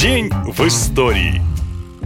День в истории.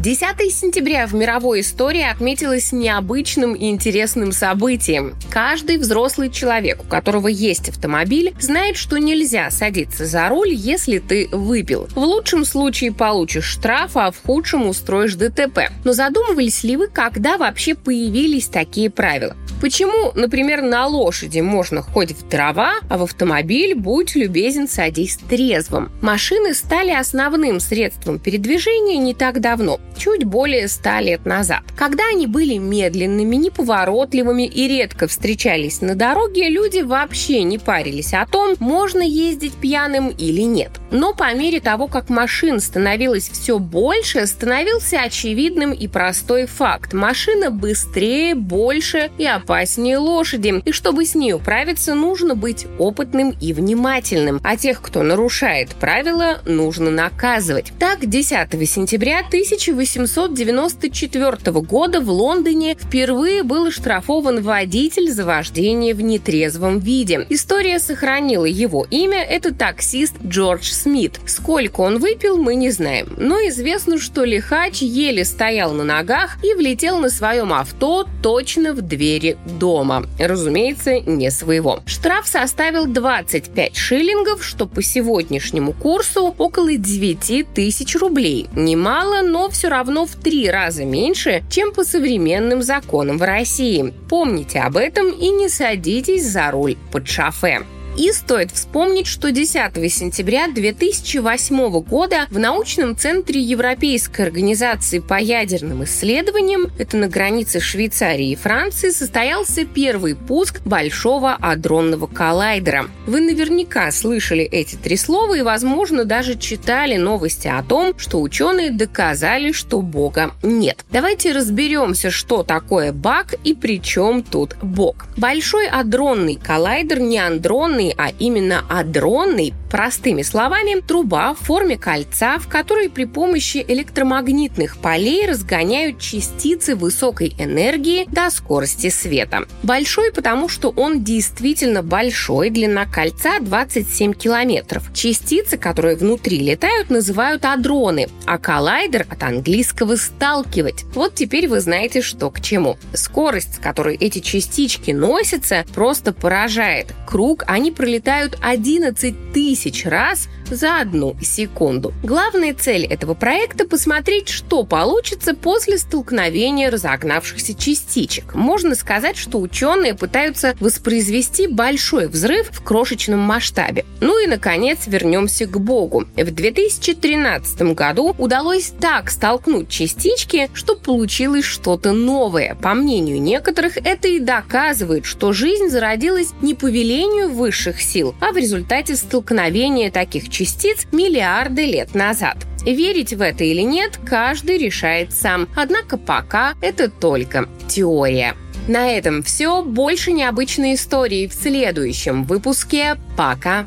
10 сентября в мировой истории отметилось необычным и интересным событием. Каждый взрослый человек, у которого есть автомобиль, знает, что нельзя садиться за руль, если ты выпил. В лучшем случае получишь штраф, а в худшем устроишь ДТП. Но задумывались ли вы, когда вообще появились такие правила? Почему, например, на лошади можно хоть в дрова, а в автомобиль, будь любезен, садись трезвым? Машины стали основным средством передвижения не так давно, чуть более ста лет назад. Когда они были медленными, неповоротливыми и редко встречались на дороге, люди вообще не парились о том, можно ездить пьяным или нет. Но по мере того, как машин становилось все больше, становился очевидным и простой факт. Машина быстрее, больше и опаснее лошади. И чтобы с ней управиться, нужно быть опытным и внимательным. А тех, кто нарушает правила, нужно наказывать. Так, 10 сентября 1894 года в Лондоне впервые был оштрафован водитель за вождение в нетрезвом виде. История сохранила его имя. Это таксист Джордж Смит. Сколько он выпил, мы не знаем. Но известно, что лихач еле стоял на ногах и влетел на своем авто точно в двери дома. Разумеется, не своего. Штраф составил 25 шиллингов, что по сегодняшнему курсу около 9 тысяч рублей. Немало, но все равно в три раза меньше, чем по современным законам в России. Помните об этом и не садитесь за руль под шофе. И стоит вспомнить, что 10 сентября 2008 года в научном центре Европейской организации по ядерным исследованиям, это на границе Швейцарии и Франции, состоялся первый пуск Большого адронного коллайдера. Вы наверняка слышали эти три слова и, возможно, даже читали новости о том, что ученые доказали, что Бога нет. Давайте разберемся, что такое БАК и при чем тут Бог. Большой адронный коллайдер не андронный адронный, а именно адронный, простыми словами, труба в форме кольца, в которой при помощи электромагнитных полей разгоняют частицы высокой энергии до скорости света. Большой, потому что он действительно большой, длина кольца 27 километров. Частицы, которые внутри летают, называют адроны, а коллайдер от английского «сталкивать». Вот теперь вы знаете, что к чему. Скорость, с которой эти частички носятся, просто поражает. Круг они пролетают 11 тысяч раз за одну секунду. Главная цель этого проекта – посмотреть, что получится после столкновения разогнавшихся частичек. Можно сказать, что ученые пытаются воспроизвести большой взрыв в крошечном масштабе. Ну и, наконец, вернемся к Богу. В 2013 году удалось так столкнуть частички, что получилось что-то новое. По мнению некоторых, это и доказывает, что жизнь зародилась не по велению высших сил, а в результате столкновения таких частиц частиц миллиарды лет назад. Верить в это или нет, каждый решает сам. Однако пока это только теория. На этом все. Больше необычной истории в следующем выпуске. Пока.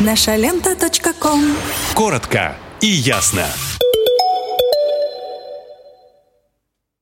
Наша лента. Коротко и ясно.